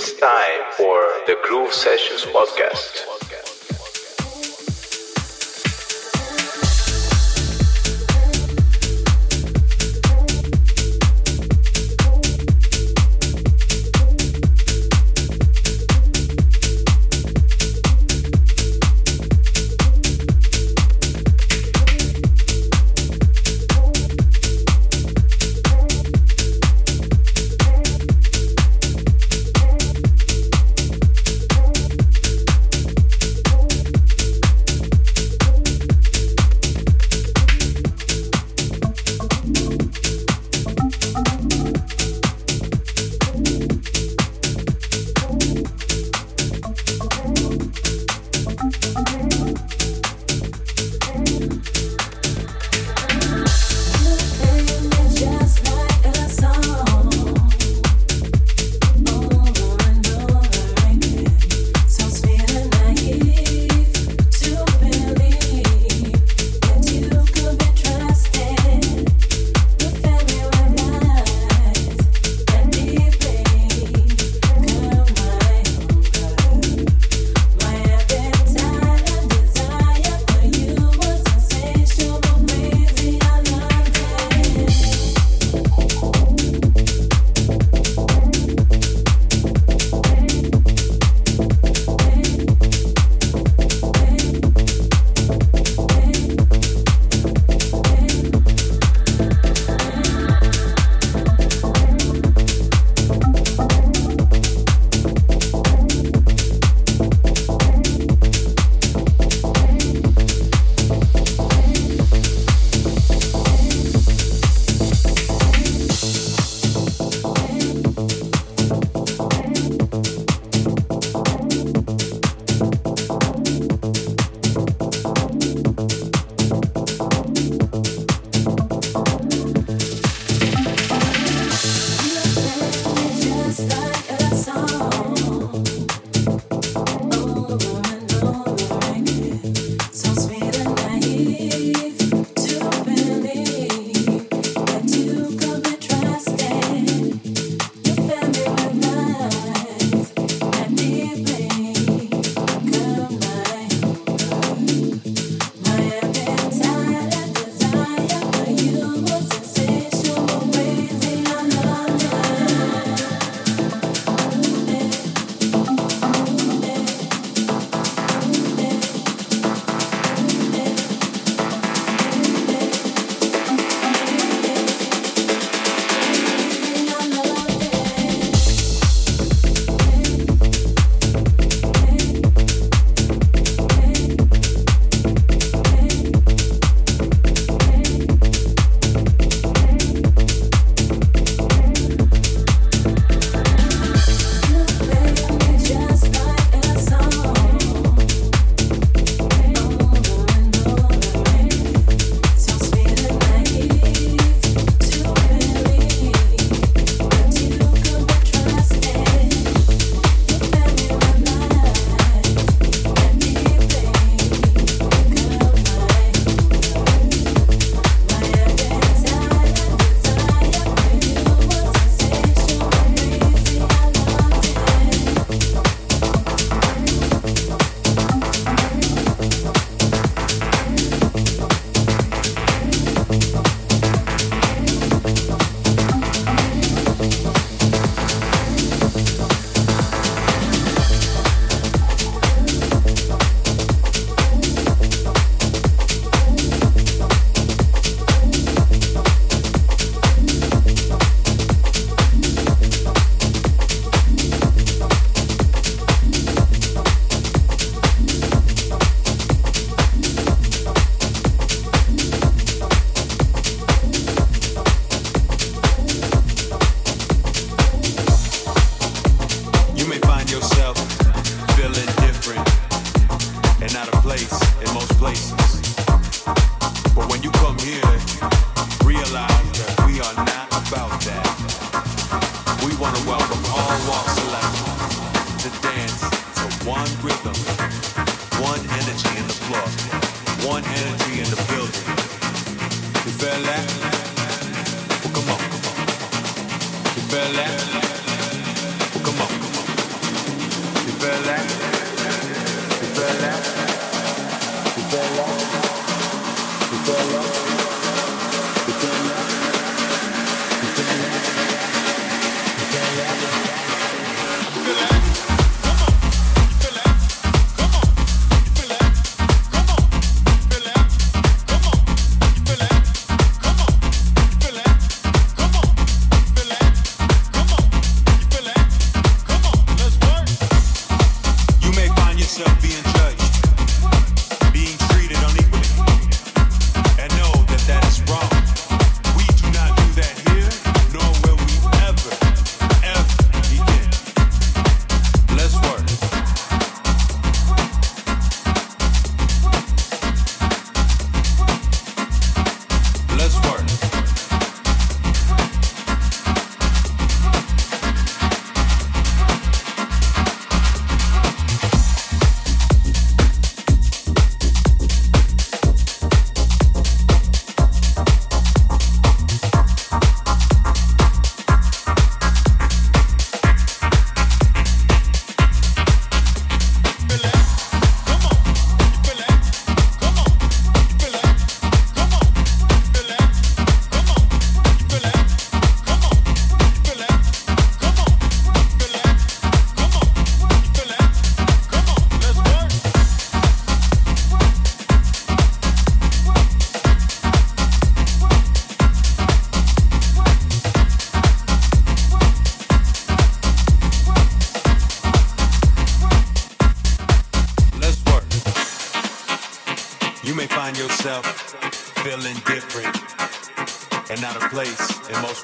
It's time for the Groove Sessions podcast.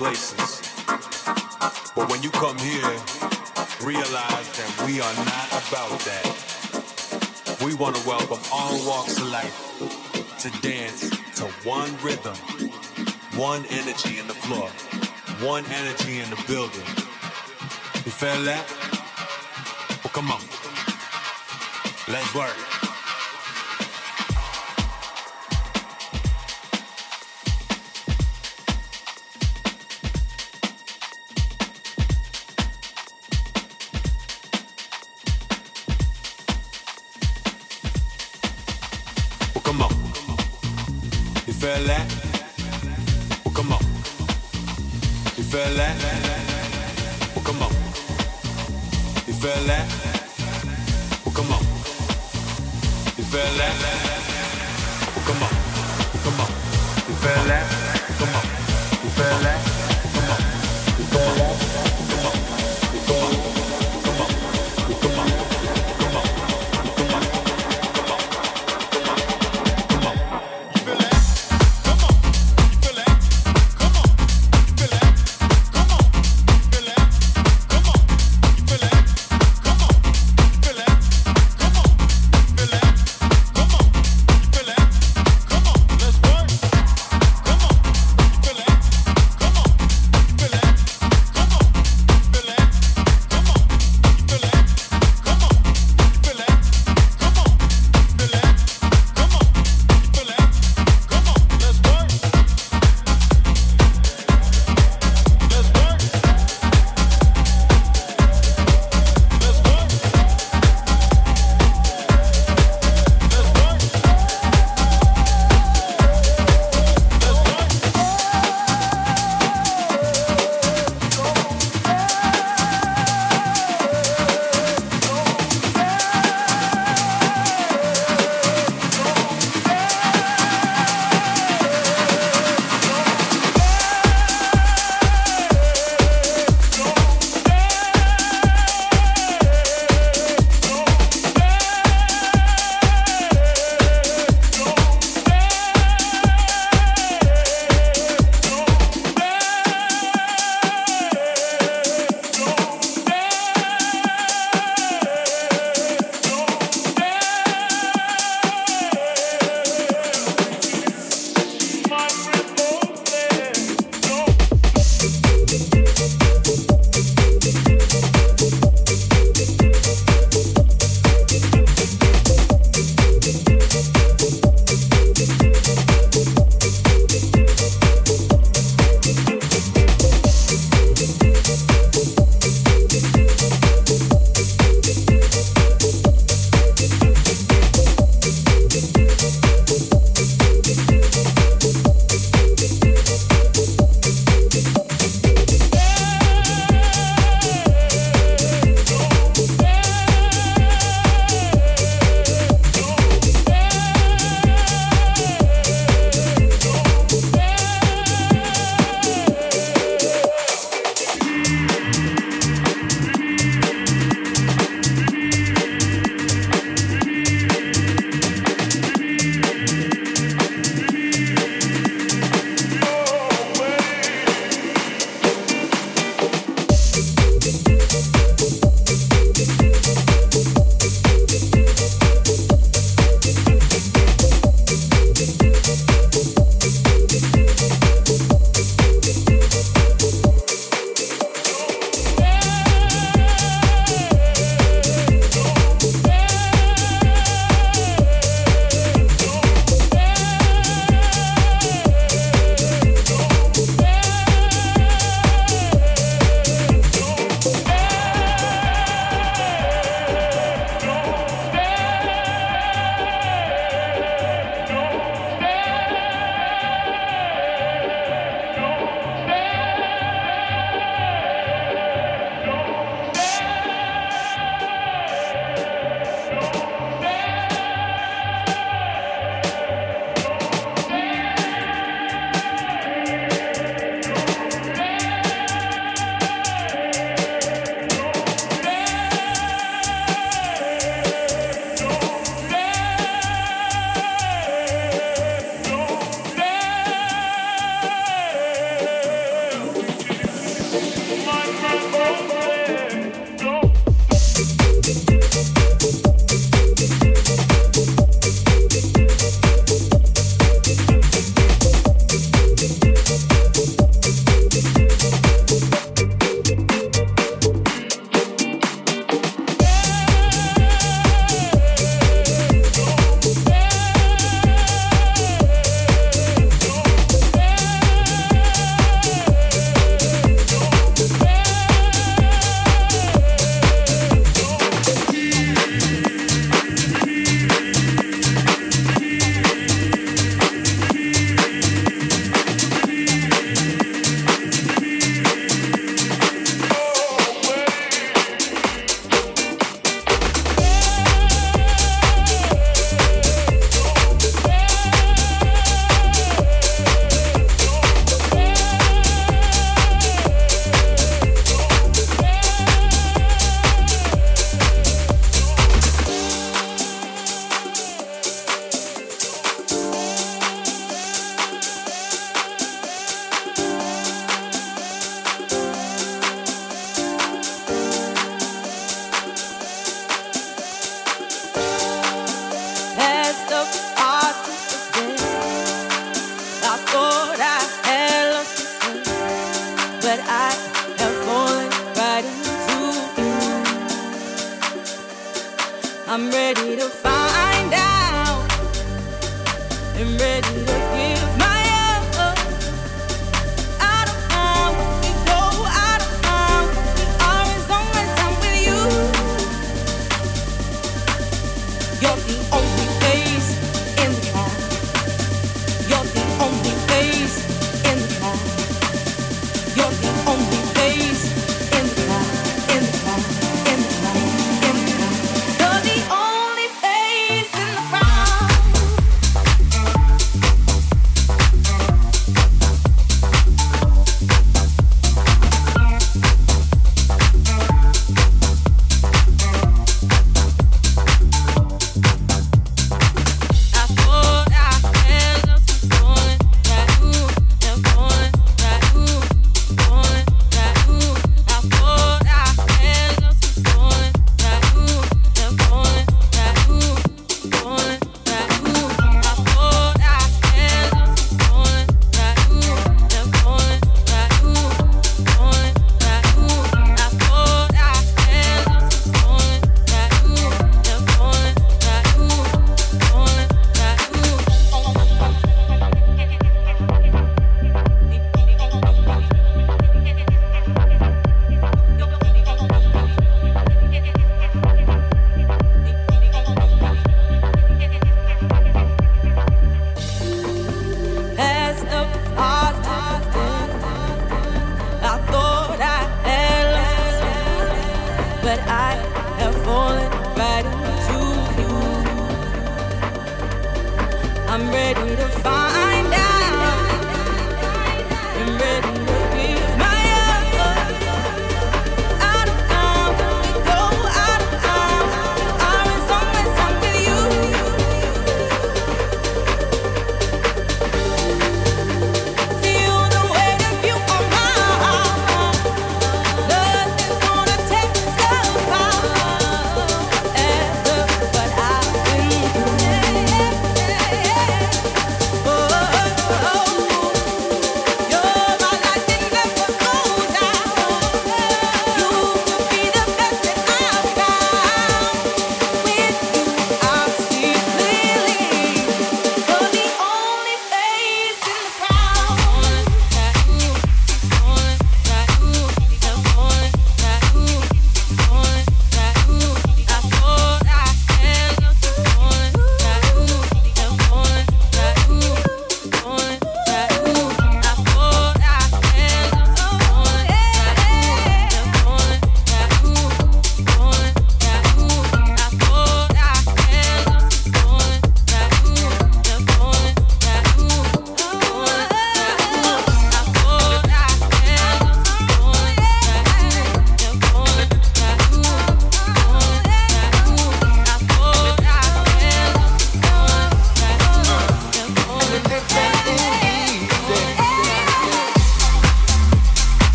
Places. But when you come here, realize that we are not about that. We want to welcome all walks of life to dance to one rhythm, one energy in the floor, one energy in the building. You feel that? Well, come on. Let's work. feel that? Well, come on. You feel that? Oh, well, come on. You feel that? Oh, well, come on. You feel that? Oh, well, come on. Well, come on. You feel that?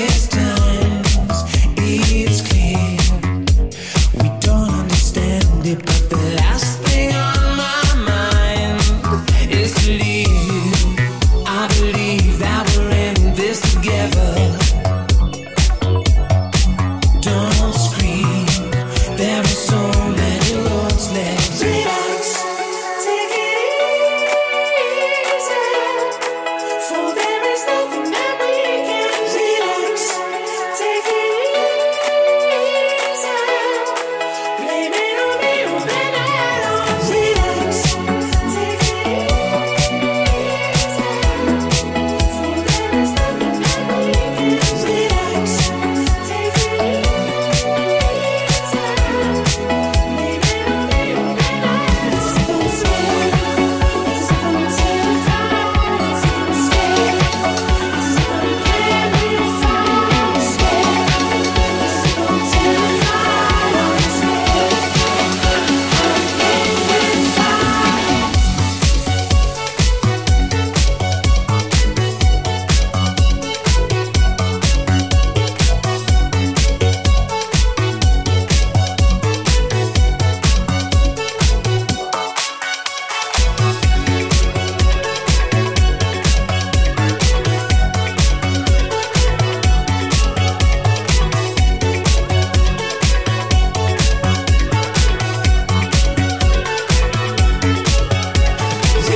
is